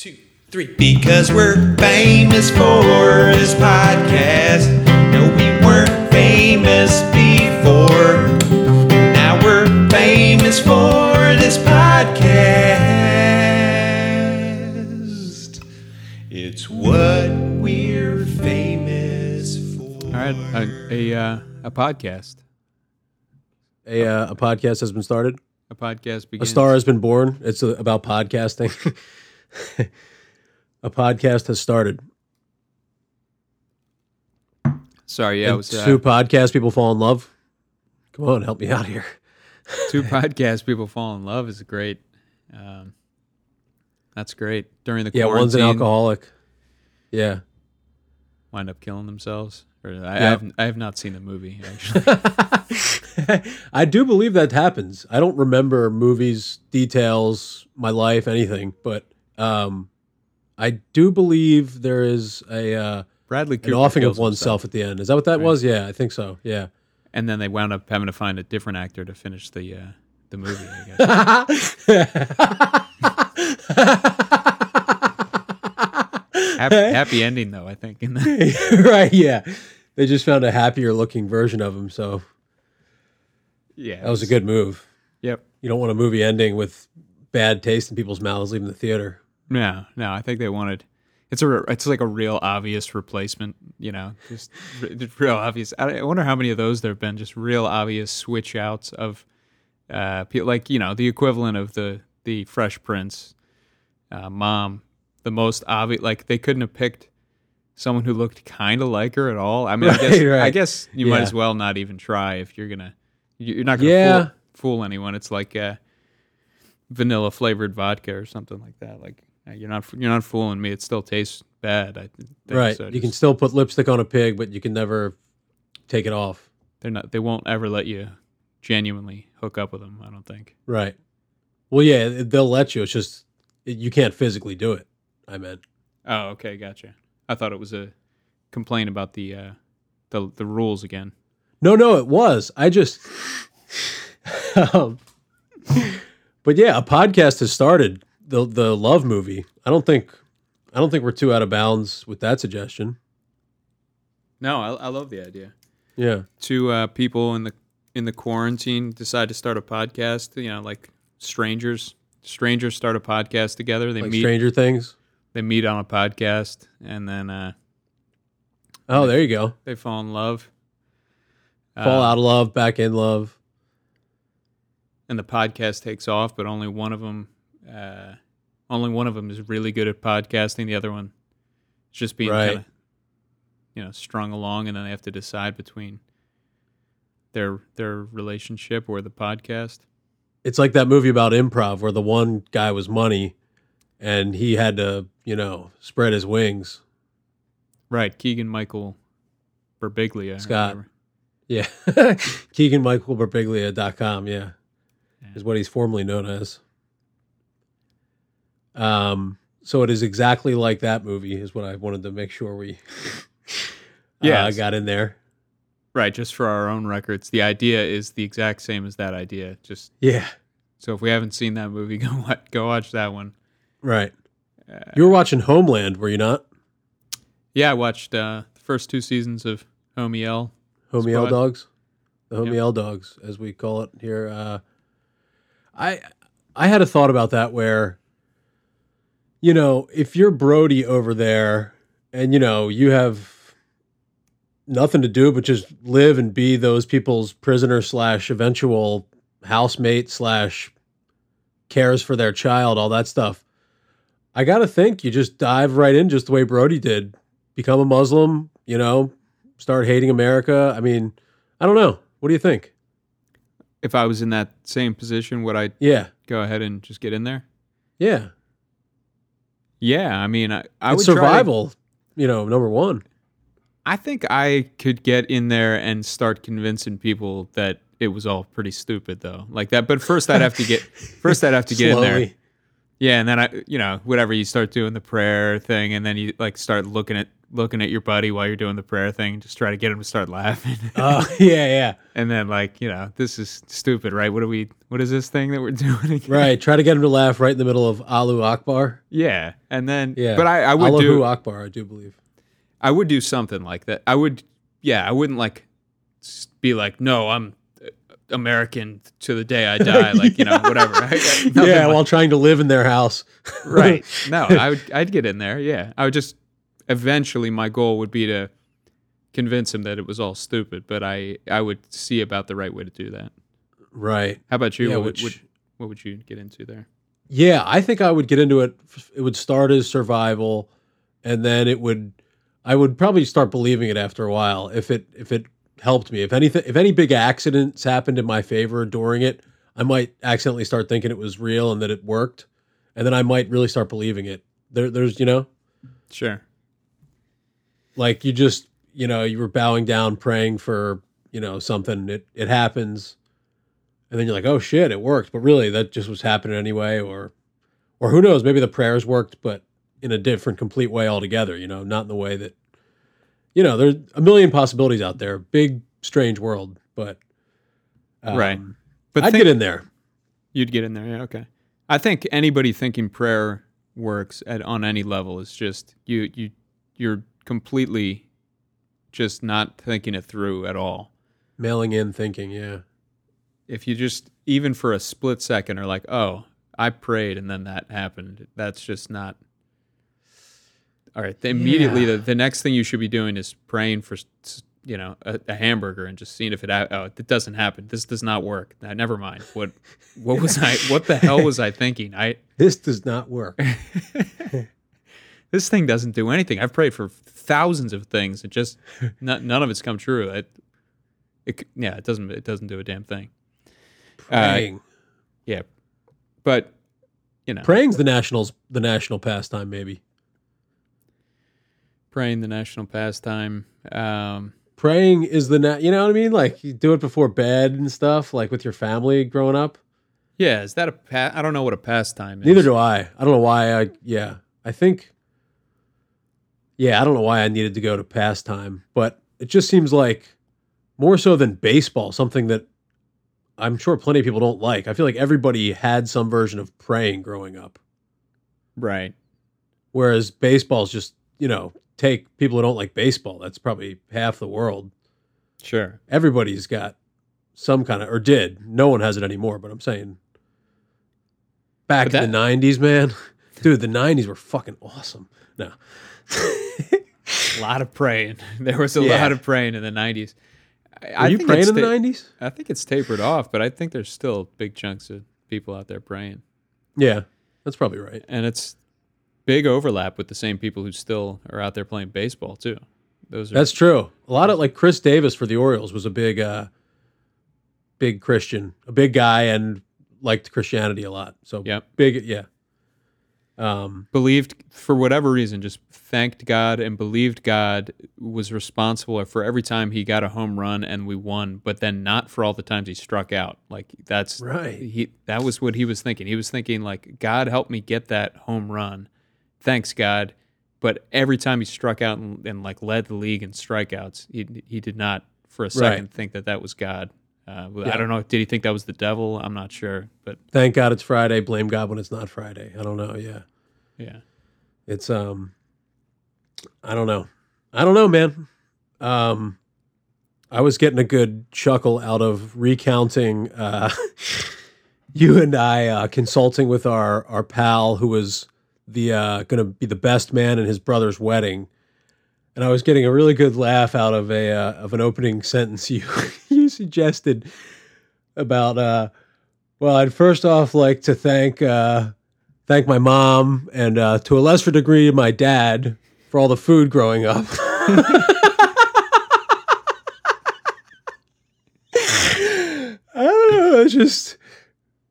two, three. Because we're famous for this podcast. No, we weren't famous before. Now we're famous for this podcast. It's what we're famous for. All right, a a, uh, a podcast. A, uh, a podcast has been started. A podcast A star has been born. It's uh about podcasting. a podcast has started. Sorry, yeah, it was uh, two podcast people fall in love. Come on, help me out here. two podcast people fall in love is great. Um, that's great during the Yeah, one's an alcoholic. Yeah. Wind up killing themselves. Or I, I have I have not seen the movie actually. I do believe that happens. I don't remember movies, details, my life, anything, but um, I do believe there is a uh, Bradley an Cooper offing of oneself himself. at the end. Is that what that Right. was? Yeah, I think so. Yeah. and then they wound up having to find a different actor to finish the uh, the movie. I guess. happy, happy ending though. I think. In the, right, yeah. They just found a happier looking version of him, so yeah, that was a good move. Yep. You don't want a movie ending with bad taste in people's mouths leaving the theater. No, no, I think they wanted. It's a. It's like a real obvious replacement. You know, just real obvious. I wonder how many of those there have been. Just real obvious switch outs of, uh, like you know the equivalent of the the Fresh Prince, uh, mom. The most obvious. Like they couldn't have picked someone who looked kind of like her at all. I mean, I guess Right, right. I guess you might as well not even try if you're gonna. you- You're not gonna Yeah. fool, fool anyone. It's like uh, vanilla flavored vodka or something like that. Like you're not you're not fooling me. It still tastes bad. I think, right. so you can still put lipstick on a pig, but you can never take it off. They're not. They won't ever let you genuinely hook up with them. I don't think. Right. Well, yeah, they'll let you. It's just you can't physically do it. I meant. Oh, okay, gotcha. I thought it was a complaint about the uh, the the rules again. No, no, it was. I just. um, but yeah, a podcast has started. The the love movie. I don't think. I don't think we're too out of bounds with that suggestion. No, I, I love the idea. Yeah. Two uh, people in the in the quarantine decide to start a podcast. You know, like strangers. Strangers start a podcast together. They Like meet. Stranger Things. They meet on a podcast, and then uh, Oh, there you go. they fall in love. Fall Uh, out of love, back in love. and the podcast takes off, but only one of them, uh, only one of them is really good at podcasting. The other one is just being Right. kind of, you know, strung along, and then they have to decide between their their relationship or the podcast. It's like that movie about improv where the one guy was money and he had to, you know, spread his wings. Right, Keegan Michael Birbiglia. Scott. Yeah. KeeganMichaelBirbiglia.com, yeah. Yeah. Is what he's formerly known as. Um, so it is exactly like that movie, is what I wanted to make sure we yeah, Yes. got in there. Right, just for our own records, the idea is the exact same as that idea. Just Yeah. so if we haven't seen that movie, go wa- go watch that one. Right. Uh, You were watching Homeland, were you not? yeah, I watched uh, the first two seasons of Homie L. Homie L dogs, the Homie Yep. L dogs, as we call it here. Uh, I I had a thought about that where, you know, if you're Brody over there, and you know you have nothing to do but just live and be those people's prisoner slash eventual housemate slash cares for their child, all that stuff. I gotta think you just dive right in, just the way Brody did. Become a Muslim, you know, start hating America. I mean, I don't know. What do you think? If I was in that same position, would I Yeah, go ahead and just get in there? yeah. Yeah, I mean, I, I would try to- survival. You know, number one. I think I could get in there and start convincing people that it was all pretty stupid, though, like that. But first, I'd have to get first I'd have to get in there. Yeah, and then I, you know, whatever you start doing the prayer thing, and then you like start looking at looking at your buddy while you're doing the prayer thing, just try to get him to start laughing. Oh yeah, yeah. and then like, you know, this is stupid, right? What are we? What is this thing that we're doing? Again? Right. Try to get him to laugh right in the middle of Alu Akbar. Yeah, and then Yeah. but I, I would Allahu do Akbar, I do believe. I would do something like that. I would, yeah, I wouldn't like be like, no, I'm American to the day I die, like you know, whatever. I- I- yeah, like- while trying to live in their house. right. No, I would, I'd get in there. Yeah, I would just eventually. My goal would be to convince him that it was all stupid, but I, I would see about the right way to do that. right. How about you? Yeah, what, which- would, what, what would you get into there? Yeah, I think I would get into it. It would start as survival, and then it would. I would probably start believing it after a while if it if it helped me. If anything, if any big accidents happened in my favor during it, I might accidentally start thinking it was real and that it worked, and then I might really start believing it. There, there's you know, Sure. like you just you know you were bowing down praying for you know something. It it happens, and then you're like, oh shit, it worked. But really, that just was happening anyway, or or who knows? Maybe the prayers worked, but in a different, complete way altogether. You know, not in the way that you know. There's a million possibilities out there. Big, strange world, but um, Right. But I'd think- get in there. You'd get in there, yeah. Okay. I think anybody thinking prayer works at on any level is just you you you're completely just not thinking it through at all. Mailing in, thinking, yeah, If you just even for a split second are like, "Oh, I prayed and then that happened." That's just not All right, immediately Yeah. the, the next thing you should be doing is praying for you know a, a hamburger and just seeing if it oh it doesn't happen. This does not work. Nah, never mind. What what was I what the hell was I thinking? I this does not work. this thing doesn't do anything. I've prayed for thousands of things. It just none, none of it's come true. It, it yeah, it doesn't it doesn't do a damn thing. Uh, praying, Yeah, but you know, praying's the nationals, the national pastime, maybe. Praying the national pastime. Um, praying is the na- you know what I mean? Like you do it before bed and stuff, like with your family growing up. yeah, is that a pa- I don't know what a pastime is. Neither do I. I don't know why I yeah. I think Yeah, I don't know why I needed to go to pastime, but it just seems like more so than baseball, something that I'm sure plenty of people don't like. I feel like everybody had some version of praying growing up. Right. Whereas baseball's just, you know, take people who don't like baseball. That's probably half the world. Sure. everybody's got some kind of or did no one has it anymore but i'm saying back But in the 90s man dude the 90s were fucking awesome no A lot of praying. There was a Yeah. lot of praying in the '90s. I, were I you praying in the ta- 90s I think it's tapered off, but I think there's still big chunks of people out there praying, yeah that's probably right and it's big overlap with the same people who still are out there playing baseball too. Those are that's true a lot of like chris davis for the orioles was a big uh big christian a big guy and liked christianity a lot so yeah, big yeah um believed for whatever reason, just thanked God and believed God was responsible for every time he got a home run and we won, but then not for all the times he struck out. Like that's Right. He that was what he was thinking. He was thinking like, God help me get that home run. Thanks, God. But every time he struck out and, and like led the league in strikeouts, he he did not for a second think that that was God. Uh, Yeah. I don't know. Did he think that was the devil? I'm not sure, but thank god it's friday blame god when it's not friday i don't know yeah yeah. It's um I don't know. I don't know, man. Um I was getting a good chuckle out of recounting uh you and I uh consulting with our our pal who was the uh going to be the best man in his brother's wedding. And I was getting a really good laugh out of a uh, of an opening sentence you you suggested about uh well, I'd first off like to thank uh thank my mom and uh, to a lesser degree my dad for all the food growing up. I don't know. It just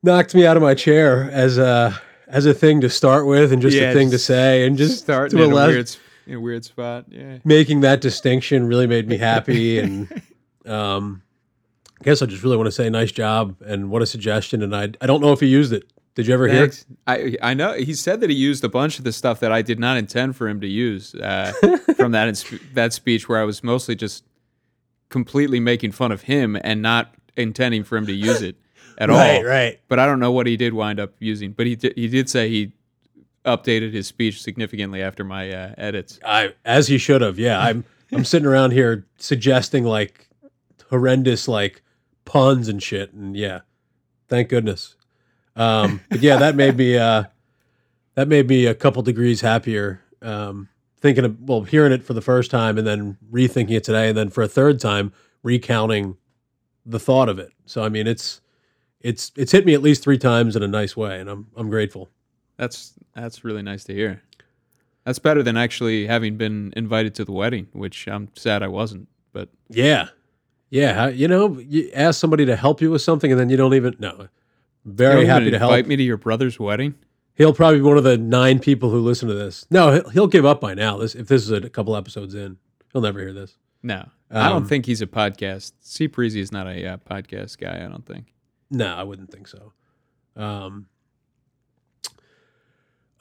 knocked me out of my chair as a as a thing to start with, and just Yeah, a thing to say, and just starting to a in a weird, in a weird spot. Yeah. making that distinction really made me happy, and um, I guess I just really want to say nice job and what a suggestion. And I I don't know if he used it, Did you ever hear? I I know he said that he used a bunch of the stuff that I did not intend for him to use uh, from that that speech, where I was mostly just completely making fun of him and not intending for him to use it at all. right. But I don't know what he did wind up using. But he did, he did say he updated his speech significantly after my uh, edits. I as he should have. Yeah, I'm I'm sitting around here suggesting like horrendous like puns and shit, and yeah, thank goodness. Um, but yeah, that made me uh, that made me a couple degrees happier. Um, thinking of well, hearing it for the first time and then rethinking it today, and then for a third time recounting the thought of it. So I mean, it's it's it's hit me at least three times in a nice way, and I'm I'm grateful. That's that's really nice to hear. That's better than actually having been invited to the wedding, which I'm sad I wasn't. But Yeah. Yeah. You know, you ask somebody to help you with something and then you don't even know. Very happy to help. Invite me to your brother's wedding. He'll probably be one of the nine people who listen to this. No, he'll, he'll give up by now. This if this is a couple episodes in, he'll never hear this. No, I Um, don't think he's a podcast. C. Preezy is not a uh, podcast guy. I don't think. No, I wouldn't think so. Um.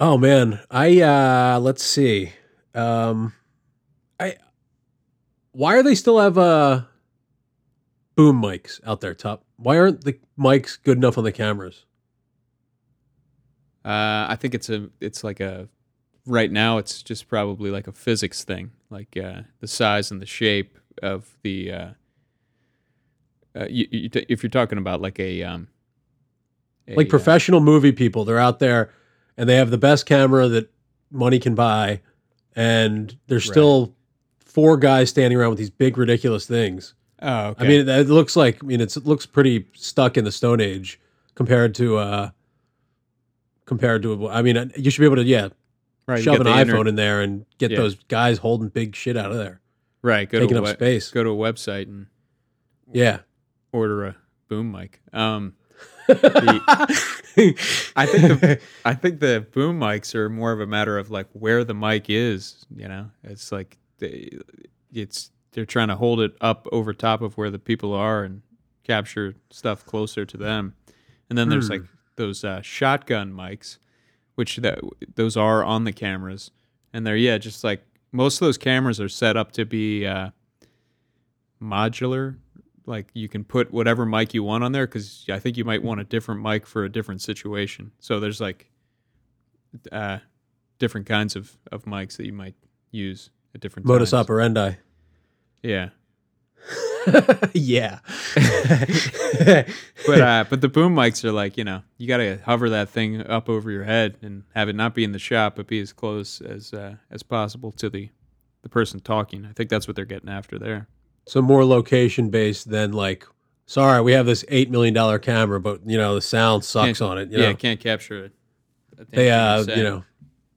Oh man, I uh let's see. Um, I why are they still have uh boom mics out there top? Why aren't the mics good enough on the cameras? Uh, I think it's a it's like a right now it's just probably like a physics thing, like uh, the size and the shape of the. Uh, uh, you, you t- if you're talking about like a um, a, like uh, professional movie people they're out there and they have the best camera that money can buy and there's Right. still four guys standing around with these big ridiculous things oh, okay. i mean it looks like i mean it's, it looks pretty stuck in the stone age compared to uh compared to i mean you should be able to yeah right, shove an iphone in there and get Yeah. those guys holding big shit out of there right, go taking to a up we- space go to a website and yeah order a boom mic. Um, I think the I think the boom mics are more of a matter of like where the mic is. You know, it's like they, it's they're trying to hold it up over top of where the people are and capture stuff closer to them. And then there's Hmm. like those uh, shotgun mics, which that those are on the cameras, and they're yeah, just like most of those cameras are set up to be uh, modular. Like you can put whatever mic you want on there because I think you might want a different mic for a different situation. So there's like uh, different kinds of, of mics that you might use at different modus times. operandi Yeah, yeah but uh, but the boom mics are like you know you got to hover that thing up over your head and have it not be in the shop but be as close as uh, as possible to the the person talking. I think that's what they're getting after there. So more location based than like, sorry, we have this eight million dollar camera, but you know the sound sucks Can't- on it. You yeah, know? can't capture it. they uh, you know,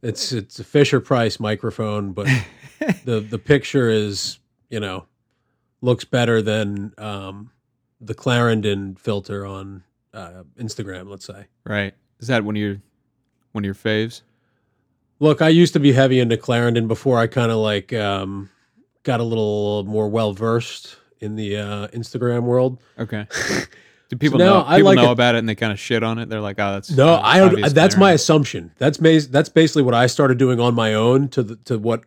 it's it's a Fisher Price microphone, but the the picture is you know looks better than um, the Clarendon filter on uh, Instagram. Let's say. right? Is that one of your one of your faves? Look, I used to be heavy into Clarendon before I kind of like um, got a little more well versed in the uh, Instagram world. Okay. Do people now know I people like know it- about it and they kind of shit on it? They're like, oh, that's No, I that's my assumption. That's bas- that's basically what I started doing on my own to the, to what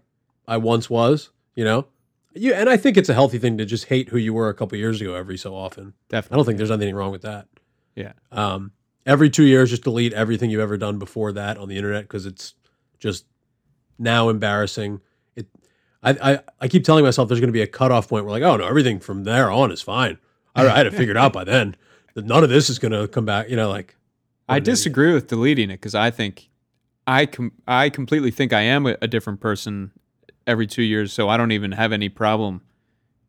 I once was. You know, you and I think it's a healthy thing to just hate who you were a couple years ago every so often. Definitely, I don't think there's anything wrong with that. Yeah. Um, every two years, just delete everything you've ever done before that on the internet because it's just now embarrassing. I, I, I keep telling myself there's going to be a cutoff point where like, oh no, everything from there on is fine. I, I had it figured out by then. That none of this is going to come back. You know, like I disagree with deleting it because I think I com- I completely think I am a, a different person every two years, so I don't even have any problem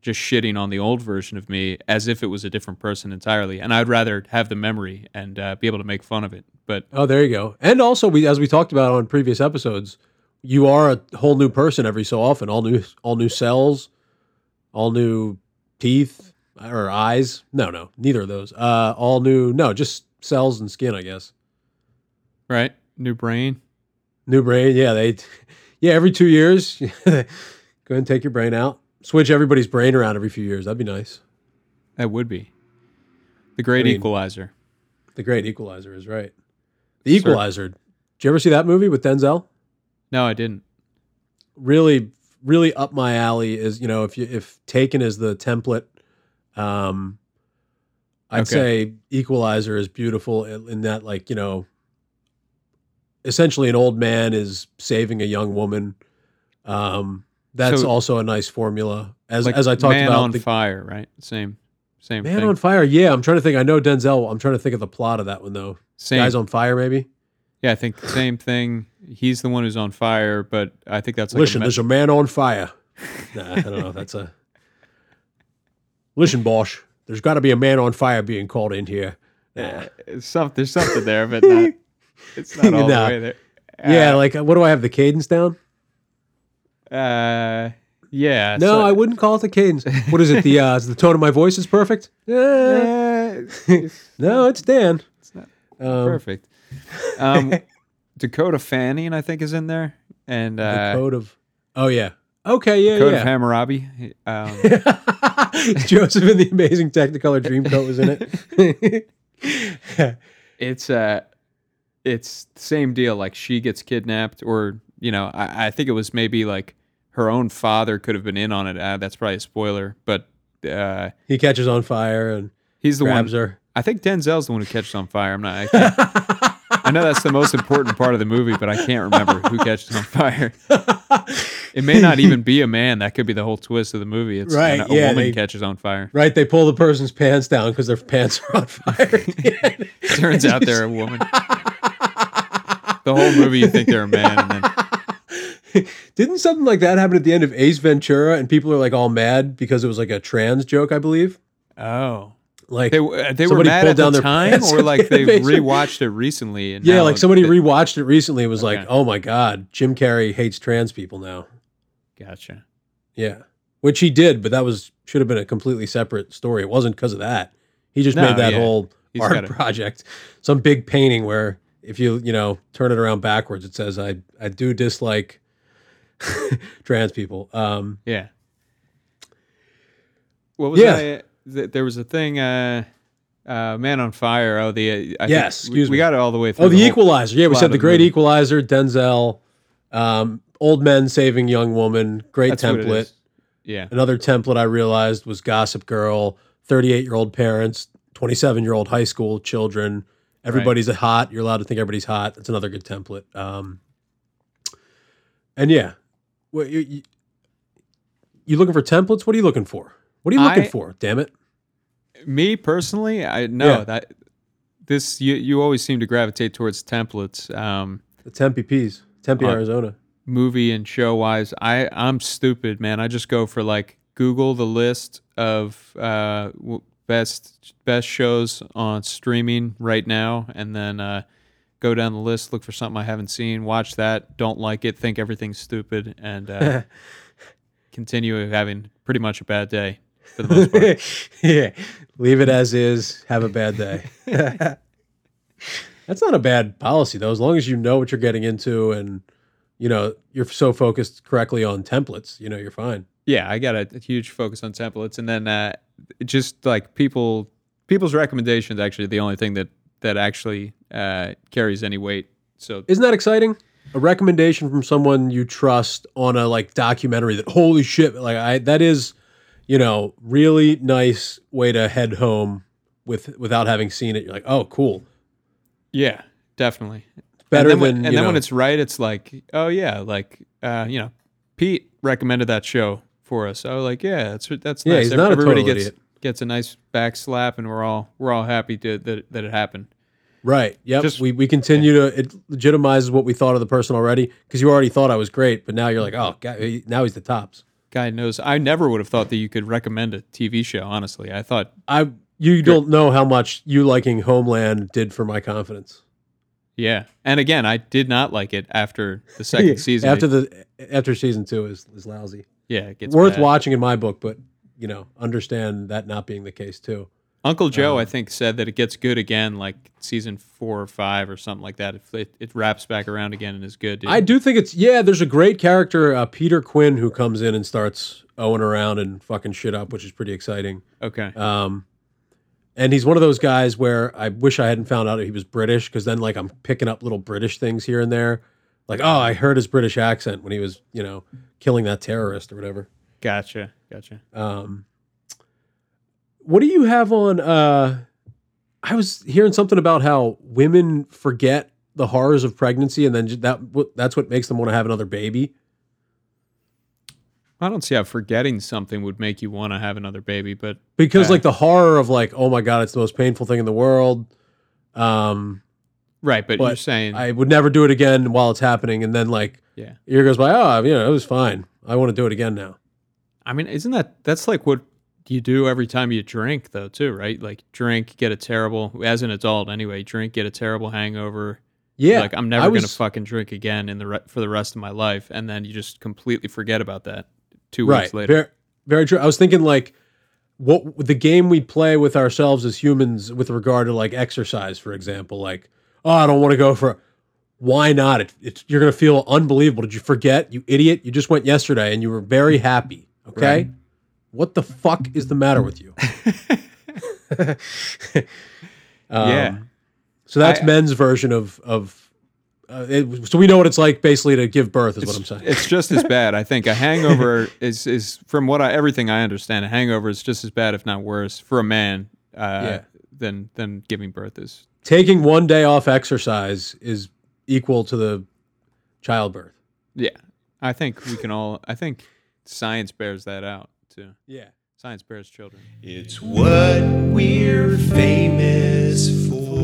just shitting on the old version of me as if it was a different person entirely. And I'd rather have the memory and uh, be able to make fun of it. But Oh, there you go. And also, we as we talked about on previous episodes, you are a whole new person every so often. All new, all new cells, all new teeth or eyes. No, no, neither of those. Uh, all new. No, just cells and skin. I guess. right, new brain. New brain. Yeah, they. Yeah, every two years, go ahead and take your brain out. Switch everybody's brain around every few years. That'd be nice. That would be the great I mean- equalizer. The great equalizer is right. The Equalizer. Did you ever see that movie with Denzel? No, I didn't. Really, really up my alley. Is you know if you if Taken is the template, um, I'd Okay. say Equalizer is beautiful in in that like you know, essentially an old man is saving a young woman. Um, that's So- also a nice formula. As Like as I talked Man about on the Fire, right? Same, same Man thing. on Fire. Yeah, I'm trying to think. I know Denzel. I'm trying to think of the plot of that one though. same. Guys on Fire, maybe. Yeah, I think the same thing. He's the one who's on fire, but I think that's like Listen, a me- there's a man on fire. Nah, I don't know if that's a. Listen, Bosch, there's got to be a man on fire being called in here. Nah. some, there's something there, but not, it's not all Nah. the way there. yeah, like what do I have the cadence down? Uh, yeah. No, so- I wouldn't call it the cadence. What is it? The uh, is the tone of my voice is perfect. Uh, no, it's Dan. it's not Um, perfect. Um, Dakota Fanning, I think, is in there, and the uh, code of. Oh yeah. Okay. Yeah. Code yeah. of Hammurabi. Um, Joseph in the Amazing Technicolor Dreamcoat was in it. it's uh it's the same deal like she gets kidnapped or you know I, I think it was maybe like her own father could have been in on it uh, that's probably a spoiler but uh he catches on fire and he's the one her. i think denzel's the one who catches on fire i'm not I, know that's the most important part of the movie but i can't remember who catches on fire. It may not even be a man. That could be the whole twist of the movie. It's Right, an- a yeah, woman they- catches on fire. Right, they pull the person's pants down because their pants are on fire. turns out they're a woman. The whole movie you think they're a man and then Didn't something like that happen at the end of Ace Ventura, and people are like all mad because it was like a trans joke, I believe. oh Like, They, they were mad at the time, or like the they rewatched it recently. And yeah, like somebody it- rewatched it recently. and was like, "Oh my god, Jim Carrey hates trans people now." Gotcha. Yeah, which he did, but that was should have been a completely separate story. It wasn't because of that. He just No, made that yeah. whole He's art gotta- project, some big painting where if you you know turn it around backwards, it says, "I I do dislike trans people." Um, Yeah. What was Yeah. I? Th- There was a thing. Uh, uh, Man on Fire. Oh, the. Uh, I Yes, excuse we me. We got it all the way through. Oh, the, whole- Equalizer. Yeah, we said the the Great movie. Equalizer. Denzel, um, old men saving young woman. Great That's template. Yeah. Another template I realized was Gossip Girl. Thirty-eight year old parents, twenty-seven year old high school children. Everybody's a hot. You're allowed to think everybody's hot. That's another good template. Um, and yeah, what you, you you looking for templates? What are you looking for? What are you looking I- for? Damn it! Me personally, I know Yeah. that this you you always seem to gravitate towards templates. Um, The Tempe Tempe, Uh, Arizona. movie and show wise i i'm stupid man i just go for like google the list of uh best best shows on streaming right now and then uh go down the list look for something i haven't seen watch that don't like it think everything's stupid and uh continue having pretty much a bad day for the most part yeah, leave it as is. Have a bad day. That's not a bad policy though, as long as you know what you're getting into and you know you're so focused correctly on templates. You know, you're fine. yeah i got a, a huge focus on templates and then uh just like people people's recommendations actually the only thing that that actually uh carries any weight so Isn't that exciting? A recommendation from someone you trust on a like documentary that holy shit, like I that is, you know, really nice way to head home with without having seen it. You're like, oh, cool. Yeah, definitely. Better and then, when, than and you then when it's right, it's like, oh yeah, like uh, you know, Pete recommended that show for us. Oh, like yeah, that's that's Yeah, nice. he's not a Everybody total gets idiot. gets a nice back slap, and we're all we're all happy to, that that it happened. Right. Yep. Just- we we continue to it legitimizes what we thought of the person already because you already thought I was great, but now you're like, oh, God, now he's the tops. Guy knows. I never would have thought that you could recommend a TV show. Honestly, I thought I you don't know how much you liking Homeland did for my confidence. yeah. And again, I did not like it after the second season. after the after season two is is lousy. yeah, it gets Worth bad. watching in my book, but you know, understand that not being the case too. Uncle Joe, Um, I think, said that it gets good again, like season four or five or something like that. If it, it wraps back around again and is good. I do think it's yeah. There's a great character, uh, Peter Quinn, who comes in and starts owing around and fucking shit up, which is pretty exciting. okay. Um, and he's one of those guys where I wish I hadn't found out he was British because then like I'm picking up little British things here and there, like oh I heard his British accent when he was you know killing that terrorist or whatever. Gotcha. Gotcha. Um, what do you have on? Uh, I was hearing something about how women forget the horrors of pregnancy, and then that that's what makes them want to have another baby. I don't see how forgetting something would make you want to have another baby, but because Uh. like the horror of like oh my god it's the most painful thing in the world um right. But, you're saying, i would never do it again while it's happening and then like yeah. year goes by oh you know it was fine i want to do it again now I mean, isn't that that's like what you do every time you drink, though, too, right? Like drink, get a terrible as an adult anyway. Drink, get a terrible hangover. yeah like I'm never gonna fucking drink again in the re- for the rest of my life, and then you just completely forget about that two right weeks later. very, very true i was thinking like what the game we play with ourselves as humans with regard to like exercise for example like oh i don't want to go for why not it, it's you're gonna feel unbelievable did you forget you idiot you just went yesterday and you were very happy okay Right. What the fuck is the matter with you Um, yeah, So that's I- men's version of of. Uh, it, so we know what it's like, basically, to give birth. Is what I'm saying. it's just as bad. I think a hangover is is from what I everything I understand. A hangover is just as bad, if not worse, for a man uh, Yeah. than than giving birth is. Taking one day off exercise is equal to the childbirth. Yeah, I think we can all. I think science bears that out too. Yeah. Science bears children. It's what we're famous for.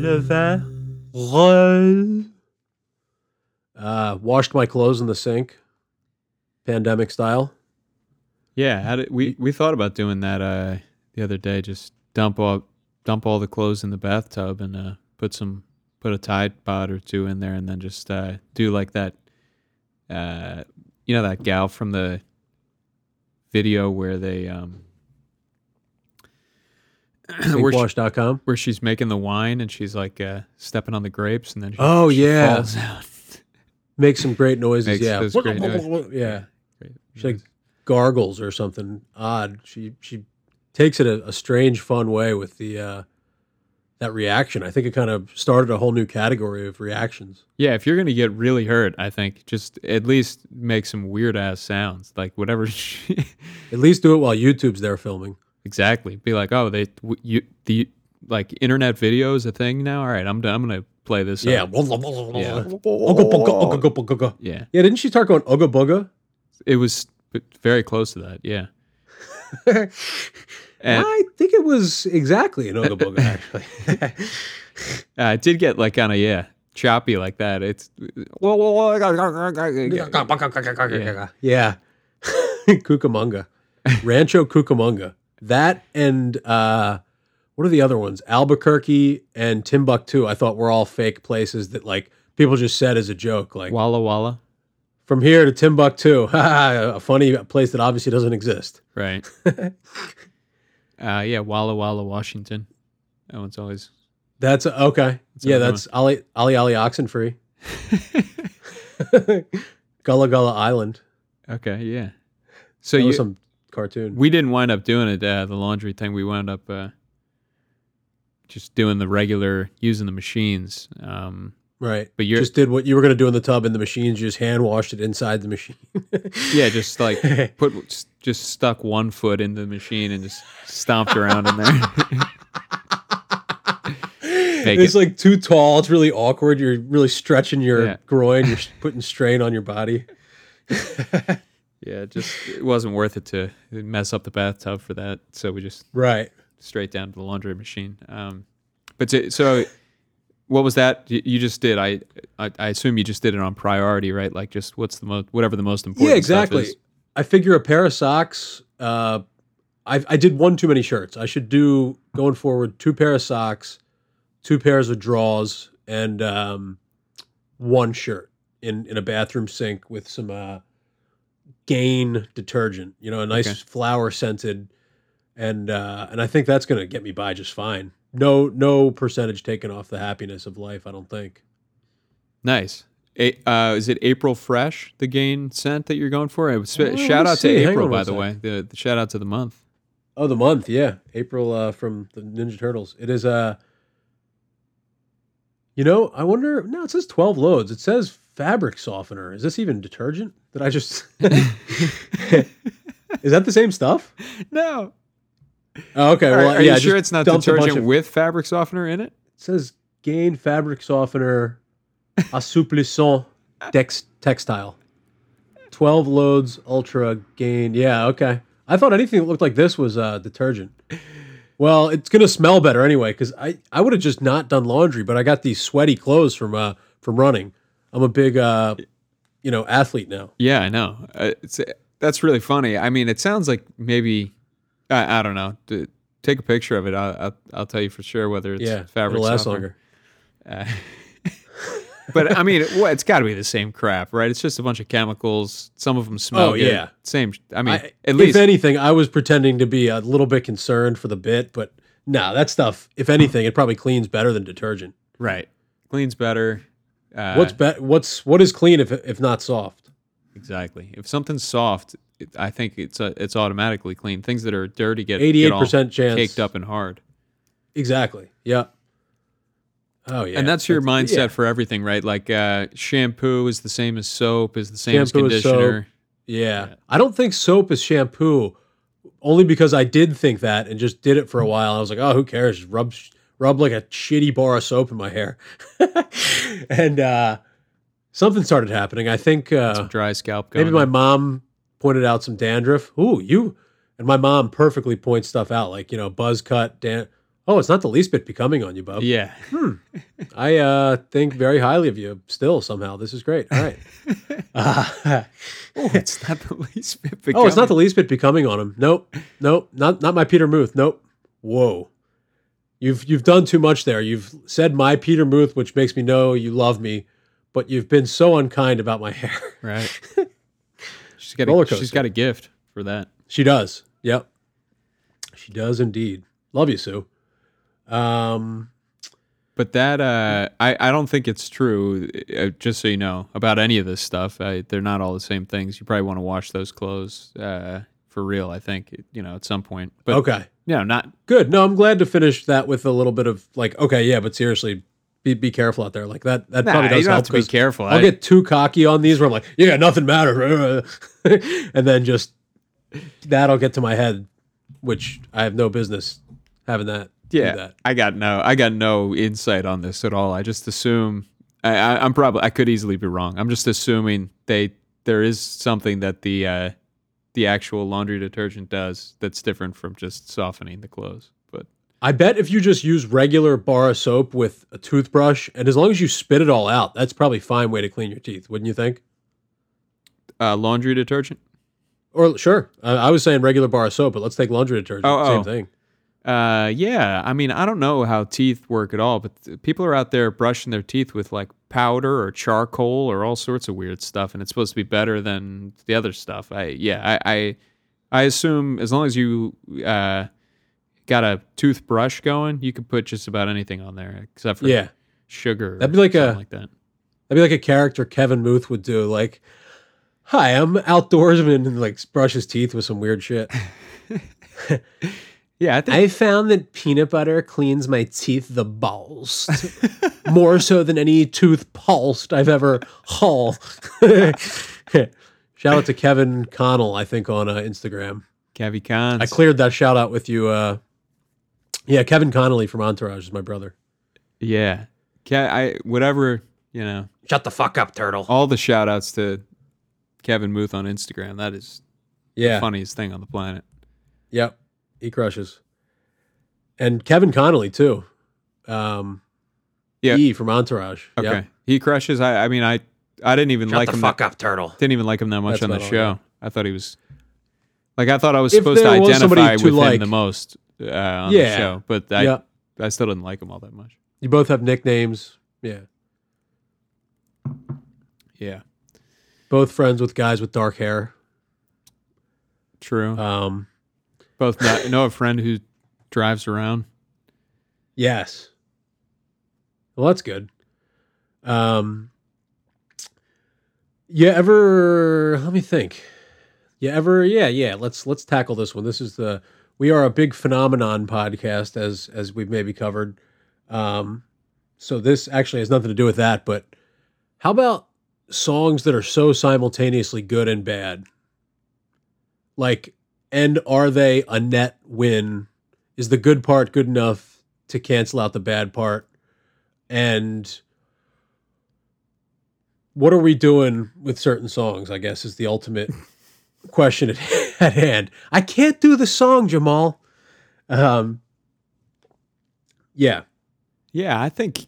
Le vin rose. Uh, washed my clothes in the sink, pandemic style. Yeah, how did, we we thought about doing that uh, the other day. Just dump all dump all the clothes in the bathtub and uh, put some put a Tide Pod or two in there, and then just uh, do like that. Uh, you know that gal from the video where they um, where, she, where she's making the wine and she's like uh, stepping on the grapes and then she, Oh, she yeah. falls out. Make some great noises. Makes yeah. great noises. Yeah. Great. She like gargles or something odd. She she takes it a, a strange, fun way with the uh, that reaction. I think it kind of started a whole new category of reactions. Yeah, if you're gonna get really hurt, I think just at least make some weird ass sounds, like whatever. At least do it while YouTube's there filming. exactly. Be like, oh, they you the like internet video is a thing now. All right, I'm done. I'm gonna play this. Yeah. up. Ugga bugga, ugga bugga, ugga. yeah. Yeah, didn't she start going ugga bugga? It was very close to that. Yeah. And I think it was exactly an bugga, actually. uh, it did get like kind of yeah choppy like that. It's yeah. Cucamonga. Rancho Cucamonga. That and uh what are the other ones? Albuquerque and Timbuktu, I thought were all fake places that like people just said as a joke. Like Walla Walla. from here to Timbuktu, a funny place that obviously doesn't exist. Right. Uh, yeah, Walla Walla, Washington. That one's always That's okay. yeah, that's Ali Ali Ali Oxenfree. Gullah Gullah Island. okay. Yeah. So That you some cartoon. we didn't wind up doing it uh, the laundry thing. We wound up uh, just doing the regular using the machines. Um, right. but you're just did what you were going to do in the tub in the machines. You just hand washed it inside the machine. yeah, just like put just- stuck one foot in the machine and just stomped around in there. It's it. like too tall. It's really awkward. You're really stretching your Yeah. groin. You're putting strain on your body. yeah, just it wasn't worth it to mess up the bathtub for that. So we just Right. straight down to the laundry machine. Um, but so, so what was that you, just did? I, I I assume you just did it on priority, right? Like just what's the most whatever the most important. Yeah, exactly. I figure a pair of socks. Uh, I I did one too many shirts. I should do going forward two pair of socks, two pairs of drawers, and um, one shirt in in a bathroom sink with some uh, Gain detergent. You know, a nice Okay. flower scented, and uh, and I think that's gonna get me by just fine. No no percentage taken off the happiness of life. I don't think. Nice. A, uh, is it April Fresh, the gain scent that you're going for? It was, Uh, shout out to see. Hang April, by the sec. way. The, the shout out to the month. Oh, the month, yeah, April uh, from the Ninja Turtles. It is Uh, you know, I wonder. No, it says twelve loads. It says fabric softener. Is this even detergent? Did I just? is that the same stuff? No. Oh, okay. Are, Well, are yeah, you sure it's not dumped a bunch detergent of- with fabric softener in it? It says Gain fabric softener, assouplissant dex textile. Twelve loads, ultra gain. Yeah, okay. I thought anything that looked like this was uh, detergent. Well, it's gonna smell better anyway because I, I would have just not done laundry, but I got these sweaty clothes from uh from running. I'm a big uh you know athlete now. Yeah, I know. Uh, it's that's really funny. I mean, it sounds like maybe I, I don't know. D- take a picture of it. I'll, I'll I'll tell you for sure whether it's Yeah, fabric it'll last softener. longer. Uh, but I mean, it, well, it's got to be the same crap, right? It's just a bunch of chemicals. Some of them smell Oh, good. yeah. Same. I mean, I, at least if anything, I was pretending to be a little bit concerned for the bit, but no, that stuff. If anything, it probably cleans better than detergent. right. Cleans better. Uh, What's be- What's what is clean if if not soft? exactly? If something's soft, I think it's uh it's automatically clean. Things that are dirty get eighty eight percent chance. caked up and hard. Exactly. Yeah. Oh yeah. and that's your mindset yeah. for everything, right? Like uh, shampoo is the same as soap, is the same Shampoo as conditioner. Yeah. I don't think soap is shampoo, only because I did think that and just did it for a while. I was like, oh, who cares? Just rub rub like a shitty bar of soap in my hair, and uh, something started happening. I think uh, Some dry scalp. Maybe my on. mom pointed out some dandruff. Ooh, you and my mom perfectly points stuff out, like you know, buzz cut. Dan- oh, it's not the least bit becoming on you, bub. Yeah. I uh, think very highly of you still somehow. This is great. All right. Uh, oh, it's not the least bit. oh, it's not the becoming- least bit becoming on him. Nope. Nope. Not not my Peter Muth. Nope. Whoa. You've you've done too much there. You've said my Peter Muth, which makes me know you love me, but you've been so unkind about my hair. right. She's got Roller a, she's coaster. got a gift for that. She does. Yep. She does indeed. Love you, Sue. Um But that uh, I I don't think it's true. Uh, just so you know about any of this stuff, I, they're not all the same things. You probably want to wash those clothes uh, for real. I think you know at some point. But okay. you know, not Good. No, I'm glad to finish that with a little bit of like, okay, yeah, but seriously, be, be careful out there. Like that that nah, probably does help to be careful. I'll I- get too cocky on these where I'm like, yeah, nothing matters. and then just that'll get to my head, which I have no business having that. yeah, that. I got no, I got no insight on this at all. I just assume I, I, I'm probably I could easily be wrong. I'm just assuming they there is something that the uh, the actual laundry detergent does that's different from just softening the clothes. I bet if you just use regular bar of soap with a toothbrush, and as long as you spit it all out, that's probably a fine way to clean your teeth, wouldn't you think? uh, laundry detergent. Or sure, I, I was saying regular bar of soap, but let's take laundry detergent. Oh, Same oh. thing. Uh, yeah. I mean, I don't know how teeth work at all, but people are out there brushing their teeth with like powder or charcoal or all sorts of weird stuff, and it's supposed to be better than the other stuff. I yeah, I I, I assume as long as you uh got a toothbrush going, you could put just about anything on there except for Yeah. sugar. That'd be like a- like that. That'd be like a character Kevin Muth would do. Like, hi, I'm outdoorsman and like brush his teeth with some weird shit. Yeah, I think I found that peanut butter cleans my teeth the balls more so than any tooth pulsed I've ever hauled. shout out to Kevin Connell, I think on uh, Instagram. Cavi Cons. I cleared that shout out with you. Uh, yeah, Kevin Connolly from Entourage is my brother. Yeah, Ca- I whatever you know. Shut the fuck up, turtle. All the shout outs to Kevin Muth on Instagram. That is yeah. the funniest thing on the planet. Yep, he crushes. And Kevin Connolly too. Um, Yeah. E from Entourage. Okay, Yep. he crushes. I, I mean, I, I didn't even like him. that- up, turtle. didn't even like him that much That's on the show. yeah. I thought he was, like, I thought I was If supposed to there was somebody identify to with him the most uh, on the Yeah. show, but I, yeah, I still didn't like him all that much. you both have nicknames. Yeah, Yeah, both friends with guys with dark hair. true. Um, Both know, know a friend who drives around. yes. Well, that's good. Um, you ever? Let me think. You ever? Yeah, yeah. Let's let's tackle this one. This is the we are a big phenomenon podcast, as as we've maybe covered. Um, so this actually has nothing to do with that. But how about songs that are so simultaneously good and bad? Like, and are they a net win? Is the good part good enough to cancel out the bad part? And what are we doing with certain songs? I guess is the ultimate question at, at hand. I can't do the song, Jamal. Um, yeah, Yeah, I think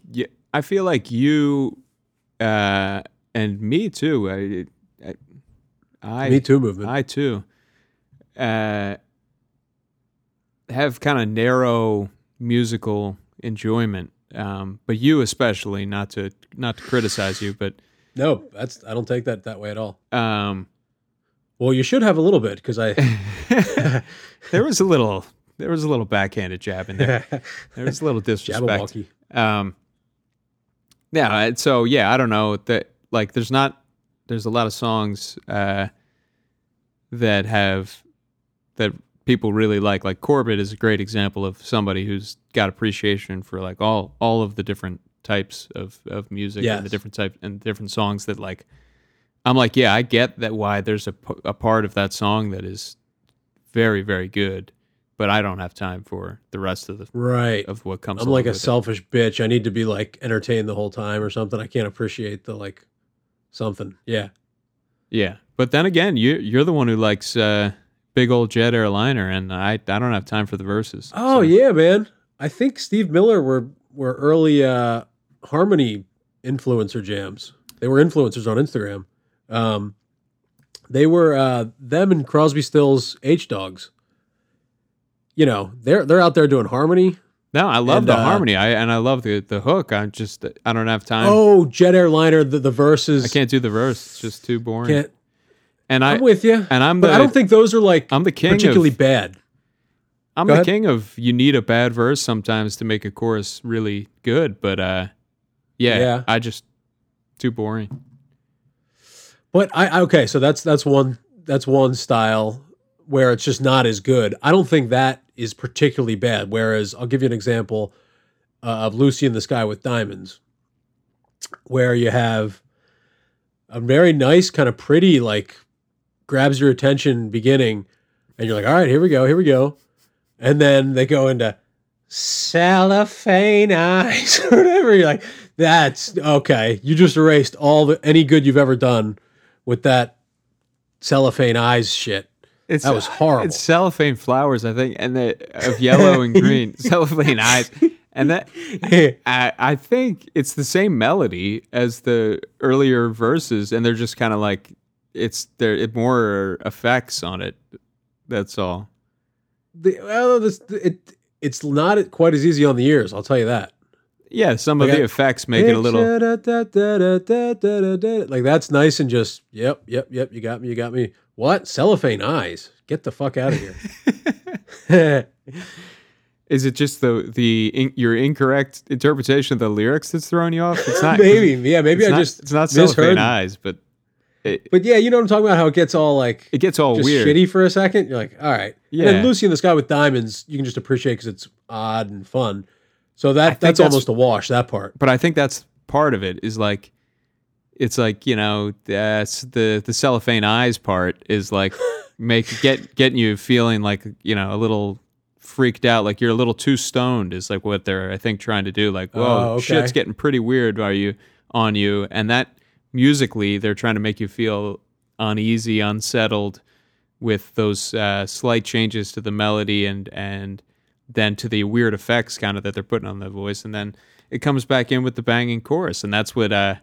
I feel like you uh, and me too. I, I, I Me Too movement. I too uh, have kind of narrow musical enjoyment, um, but you especially. Not to not to criticize you, but no, that's I don't take that that way at all. um, Well, you should have a little bit because I. there was a little there was a little backhanded jab in there. There was a little disrespect. Um, yeah. So yeah, I don't know that. Like, there's not. There's a lot of songs uh, that have that people really like. Like Corbett is a great example of somebody who's got appreciation for like all all of the different types of of music and the different type and different songs that like. I'm like, yeah, I get that why there's a, a part of that song that is very very good, but I don't have time for the rest of the Right. of what comes. I'm like a with it. selfish bitch. I need to be like entertained the whole time or something. I can't appreciate the like something. Yeah. Yeah, but then again, you you're the one who likes uh, big old jet airliner, and I I don't have time for the verses. Oh so- yeah, man. I think Steve Miller were were early uh harmony influencer jams. They were influencers on Instagram. Um they were uh them and Crosby Stills H Dogs. You know, they're they're out there doing harmony. No, I love And, the uh, harmony. I and I love the the hook. I just I don't have time. Oh, Jet Airliner, the, the verses. I can't do the verse. It's just too boring. can't and I I'm with you. and I'm But the I don't think those are like I'm the king particularly of bad. I'm Go the ahead. king of you need a bad verse sometimes to make a chorus really good. But uh, yeah, Yeah. I just too boring. But I okay, so that's that's one that's one style where it's just not as good. I don't think that is particularly bad. Whereas I'll give you an example uh, of Lucy in the Sky with Diamonds, where you have a very nice, kind of pretty, like grabs your attention beginning, and you're like, all right, here we go, here we go, and then they go into cellophane eyes or whatever. You're like, that's okay. You just erased all the any good you've ever done with that cellophane eyes shit. It's, That was horrible. It's cellophane flowers, I think, and the of yellow and green cellophane eyes, and that I, I think it's the same melody as the earlier verses, and they're just kind of like it's there it more effects on it. That's all. the, well, this, it it's not quite as easy on the ears. I'll tell you that. Yeah, some of Like the I- effects make it a little. like that's nice and just yep, yep, yep. You got me. You got me. What cellophane eyes? Get the fuck out of here. Is it just the the in, your incorrect interpretation of the lyrics that's throwing you off? It's not maybe, yeah, maybe I not, just it's not misheard. cellophane eyes, but it, But yeah, you know what I'm talking about? How it gets all like it gets all just weird. shitty for a second. You're like, all right. And Yeah. then Lucy in the Sky with Diamonds, you can just appreciate because it's odd and fun. So that that's, that's- almost a wash. That part. but I think that's part of it. Is like, it's like you know, that's the the cellophane eyes part is like make get getting you feeling like you know a little freaked out, like you're a little too stoned. Is like what they're I think trying to do. Like, whoa, Oh, okay. shit's getting pretty weird. Are you on you? And that musically, they're trying to make you feel uneasy, unsettled with those uh, slight changes to the melody and and then to the weird effects kind of that they're putting on the voice and then it comes back in with the banging chorus and that's what uh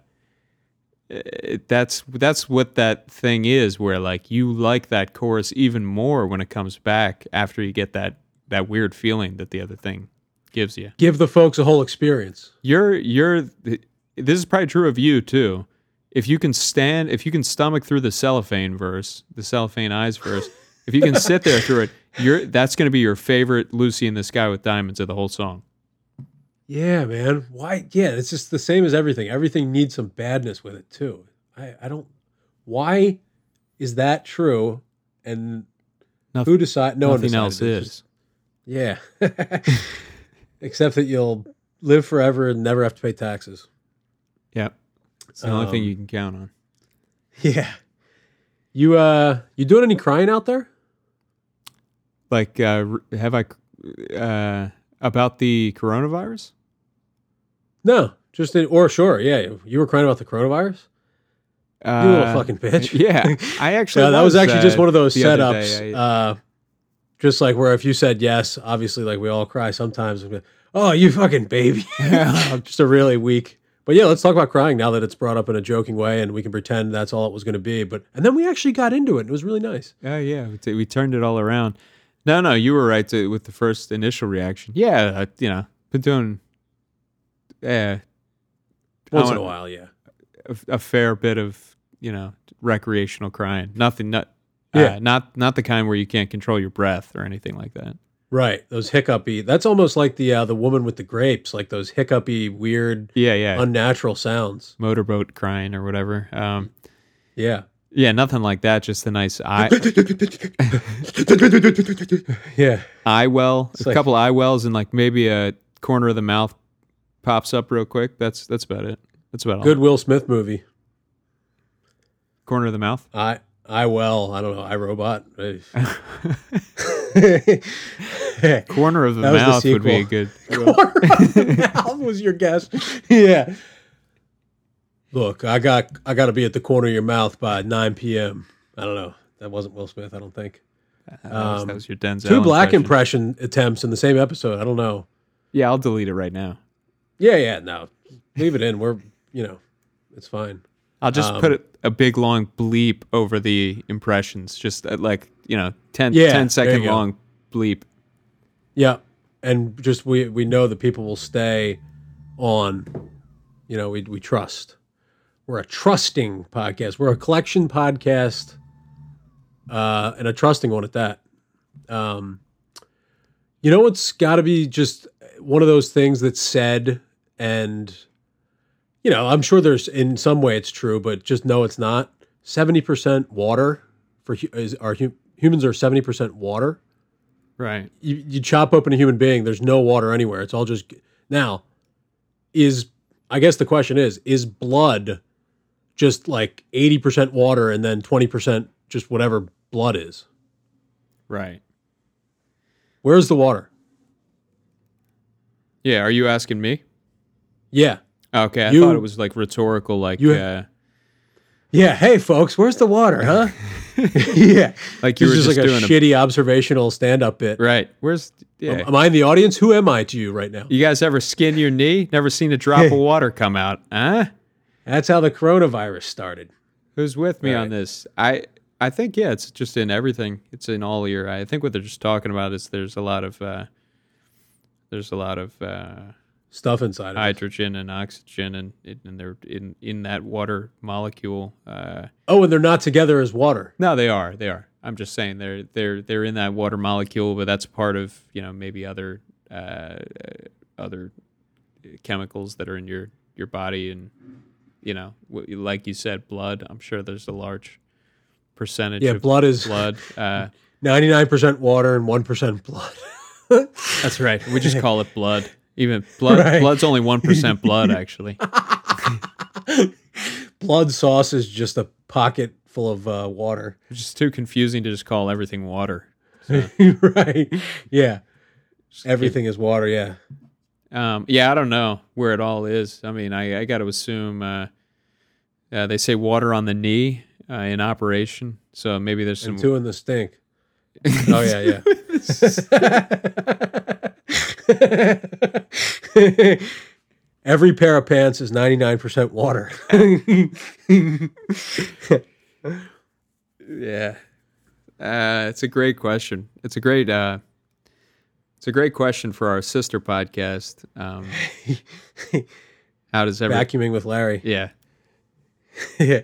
it, that's that's what that thing is where like you like that chorus even more when it comes back after you get that that weird feeling that the other thing gives you Give the folks a whole experience. you're you're this is probably true of you too if you can stand if you can stomach through the cellophane verse the cellophane eyes verse if you can sit there through it you're that's going to be your favorite lucy in the sky with diamonds of the whole song Yeah, man. Why? Yeah, it's just the same as everything. Everything needs some badness with it too. I, I don't. Why is that true? And Noth- who decide? No one nothing else is just- Yeah. Except that you'll live forever and never have to pay taxes. Yeah, it's the only thing Um, you can count on. Yeah. You uh you doing any crying out there? Like, uh, have I uh, about the coronavirus? No. Just in, or sure, yeah. You were crying about the coronavirus? Uh, You little fucking bitch. Yeah, I actually. Yeah, that was actually just uh, one of those setups. day. I- uh, just like where if you said yes, obviously, like we all cry sometimes. Oh, you fucking baby! Yeah. Just a really weak. But yeah, let's talk about crying now that it's brought up in a joking way, and we can pretend that's all it was going to be. But and then we actually got into it. and It was really nice. Oh yeah, we, t- we turned it all around. No, no, you were right to, with the first initial reaction. Yeah, I, you know, been doing, yeah, Once in a while, yeah. a, a fair bit of you know recreational crying. Nothing, not, Yeah. uh, not not the kind where you can't control your breath or anything like that. Right, those hiccupy. That's almost like the uh, the woman with the grapes, like those hiccupy, weird, Yeah, yeah, unnatural sounds. motorboat crying or whatever. Um, Yeah, yeah, nothing like that. Just a nice eye yeah, eye well, a like- couple eye wells, and like maybe a corner of the mouth pops up real quick. That's that's about it. That's about all. good Will Smith movie. corner of the mouth. I I well, I don't know. I Robot. Corner of the That was the mouth would be a good. corner of the mouth was your guess. Yeah. Look, I got I got to be at the corner of your mouth by 9 p.m. I don't know. That wasn't Will Smith. I don't think. that, was, Um, that was your Denzel. Two black impression. impression attempts in the same episode. I don't know. Yeah, I'll delete it right now. Yeah, yeah. No, leave it in. We're you know, it's fine. I'll just Um, put a big long bleep over the impressions, just uh, like you know, 10, Yeah, 10 there second long bleep. Yeah, and just we we know that people will stay on. You know, we we trust. We're a trusting podcast. We're a collection podcast, uh, and a trusting one at that. Um, you know it's got to be just one of those things that's said, and you know, I'm sure there's in some way it's true, but just know it's not. Seventy percent water for is our humans are seventy percent water Right. you, you chop open a human being there's no water anywhere it's all just now is i guess the question is is blood just like 80% water and then 20% just whatever blood is Right. where's the water Yeah. Are you asking me? yeah Okay. I You- thought it was like rhetorical, like You- uh, yeah hey folks where's the water huh yeah like you were is just like a doing a, shitty observational stand-up bit right. Where's yeah? am i in the audience who am i to you right now you guys ever skin your knee? Never seen a drop of water come out? Huh? That's how the coronavirus started Who's with me Right. on this? I I think yeah, it's just in everything. It's in all your. I think what they're just talking about is there's a lot of uh, there's a lot of uh, stuff inside of it. hydrogen and oxygen and and they're in in that water molecule. Uh, oh and they're not together as water no, they are. They are. I'm just saying they're they're they're in that water molecule, but that's part of you know maybe other uh, other chemicals that are in your your body and you know wh- like you said blood. I'm sure there's a large percentage yeah of blood is blood. Uh, 99% water and 1% blood that's right. We just call it blood. Even blood. Right. Blood's only one percent blood, actually. blood sauce is just a pocket full of uh, water. It's just too confusing to just call everything water. right. Yeah. Everything is water. Yeah. Um, yeah, I don't know where it all is. I mean, I, I got to assume uh, uh, they say water on the knee uh, in operation, so maybe there's some. And two in the stink. Oh, yeah. Yeah. Every pair of pants is 99% water. Yeah, uh, it's a great question. It's a great. It's a great question for our sister podcast. Um, how does every? Vacuuming with Larry. Yeah,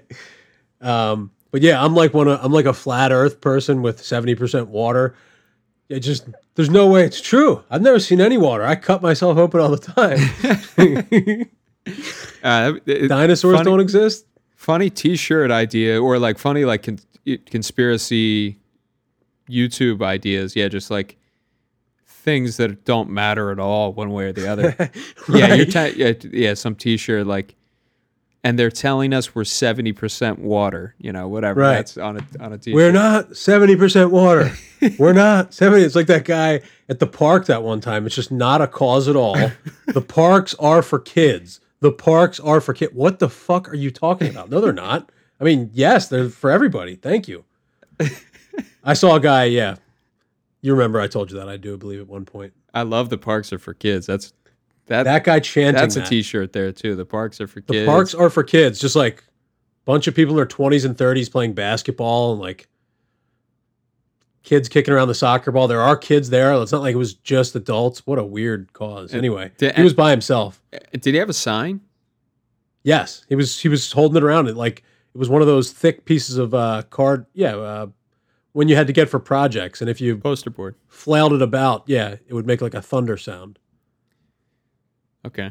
um, but yeah, I'm like one of, I'm like a flat earth person with 70% water. It just there's no way it's true. I've never seen any water. I cut myself open all the time. uh, it- Dinosaurs funny- don't exist. funny t-shirt idea or like funny like con- conspiracy youtube ideas yeah just like things that don't matter at all one way or the other. Yeah, you're Right. t- yeah, yeah, some t-shirt like and they're telling us we're 70% water, you know, whatever. Right. That's on a on a t-shirt. We're not 70% water. We're not 70. It's like that guy at the park that one time. It's just not a cause at all. The parks are for kids. The parks are for kids. What the fuck are you talking about? No, they're not. I mean, yes, they're for everybody. Thank you. I saw a guy, yeah. You remember I told you that I do believe at one point. I love the parks are for kids. That's that, That guy chanting that's a that. t-shirt there too. The parks are for The kids. The parks are for kids, just like a bunch of people in their 20s and 30s playing basketball and like kids kicking around the soccer ball. There are kids there. It's not like it was just adults. What a weird cause. Anyway, did- he was by himself. Did he have a sign? Yes, he was. He was holding it around. It like it was one of those thick pieces of uh, card. Yeah, uh, when you had to get for projects, and if you Poster board. flailed it about, yeah, it would make like a thunder sound. Okay.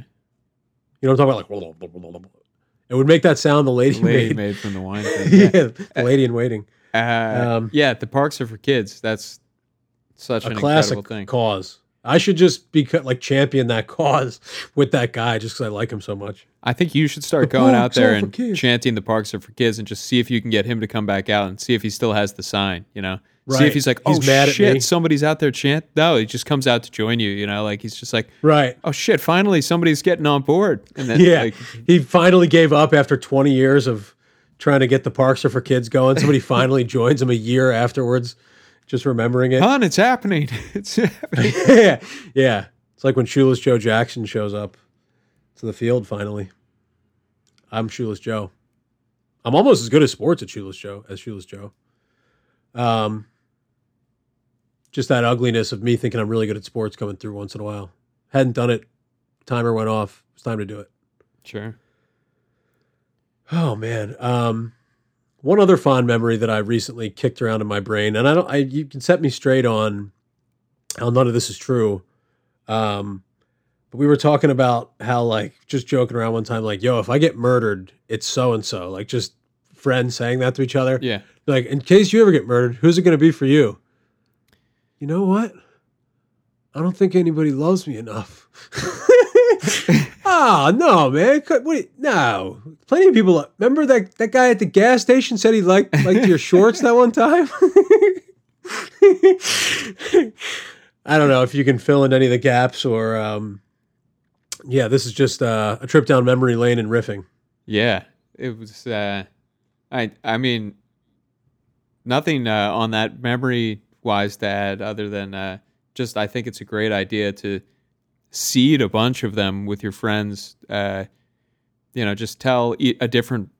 You know what I'm talking about? Like it would make that sound. The lady, Lady made. made from the wine. thing, yeah, yeah. the lady in waiting. Uh, Um, yeah, the parks are for kids. That's such a an classic incredible thing. cause. I should just be like champion that cause with that guy just because I like him so much. I think you should start The going out there and kids. chanting the parks are for kids and just see if you can get him to come back out and see if he still has the sign, you know? See if he's like, oh He's mad at me. shit, somebody's out there chant. No, he just comes out to join you, you know? Like he's just like, Right. oh shit, finally somebody's getting on board. And then Yeah. like, he finally gave up after 20 years of trying to get the parks are for kids going. Somebody finally joins him a year afterwards, just remembering it. hon, it's happening. it's happening. yeah. Yeah. It's like when Shoeless Joe Jackson shows up to the field finally. I'm Shoeless Joe. I'm almost as good at sports at Shoeless Joe as Shoeless Joe. Um, just that ugliness of me thinking I'm really good at sports coming through once in a while. Hadn't done it. Timer went off. It's time to do it. Sure. Oh man. Um, one other fond memory that I recently kicked around in my brain, and I don't. I you can set me straight on how none of this is true. Um, but we were talking about how like just joking around one time, like, "Yo, if I get murdered, it's so and so." Like just friends saying that to each other. Yeah. Like, in case you ever get murdered, who's it going to be for you? You know what? I don't think anybody loves me enough. Ah, no, man. Wait, no. Plenty of people. Remember that that guy at the gas station said he liked liked your shorts that one time. I don't know if you can fill in any of the gaps or, um, yeah, this is just uh, a trip down memory lane and riffing. Yeah, it was. Uh, I I mean, nothing uh, on that memory wise to add other than uh, just I think it's a great idea to seed a bunch of them with your friends. Uh, you know, just tell a different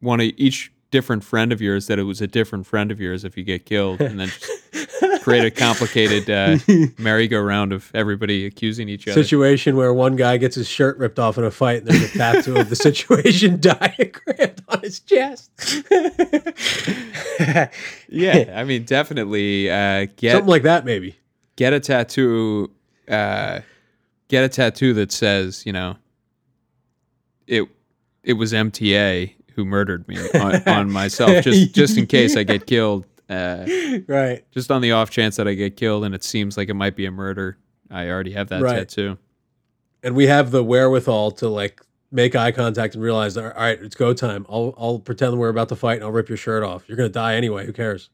one of each different friend of yours that it was a different friend of yours if you get killed, and then just create a complicated uh, merry-go-round of everybody accusing each other. situation where one guy gets his shirt ripped off in a fight and there's a tattoo of the situation diagrammed on his chest. yeah, I mean, definitely uh, get Something like that, maybe. get a tattoo uh get a tattoo that says you know it it was mta who murdered me on, on myself just just in case i get killed uh Right. just on the off chance that i get killed and it seems like it might be a murder i already have that Right. tattoo And we have the wherewithal to like make eye contact and realize, all right, it's go time. I'll I'll pretend we're about to fight and I'll rip your shirt off. You're gonna die anyway. Who cares?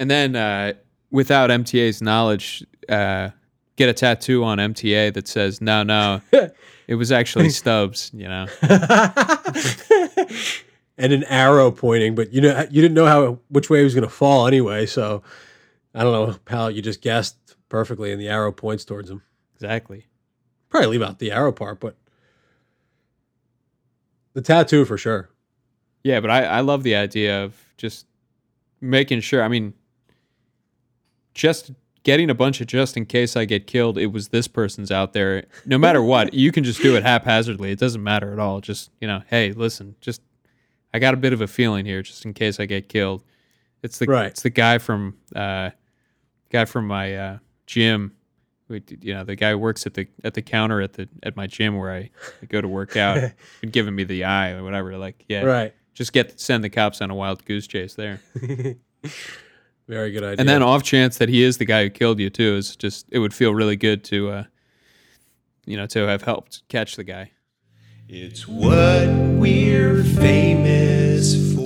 and then uh without mta's knowledge uh get a tattoo on mta that says no no it was actually stubbs you know and an arrow pointing, but you know you didn't know how which way he was gonna fall anyway. So I don't know, pal. You just guessed perfectly, and the arrow points towards him. exactly Probably leave out the arrow part, but the tattoo for sure. Yeah, but I, I love the idea of just making sure. I mean, just getting a bunch of just in case I get killed, it was this person's out there. No matter what, you can just do it haphazardly. It doesn't matter at all. Just, you know, hey, listen, just I got a bit of a feeling here just in case I get killed. It's the Right. it's the guy from uh guy from my uh gym. You know, the guy who works at the at the counter at the at my gym where I, I go to work out, giving me the eye or whatever. Like, yeah, Right. just get send the cops on a wild goose chase there. Very good idea. And then off chance that he is the guy who killed you too is just it would feel really good to uh, you know to have helped catch the guy. It's what we're famous for.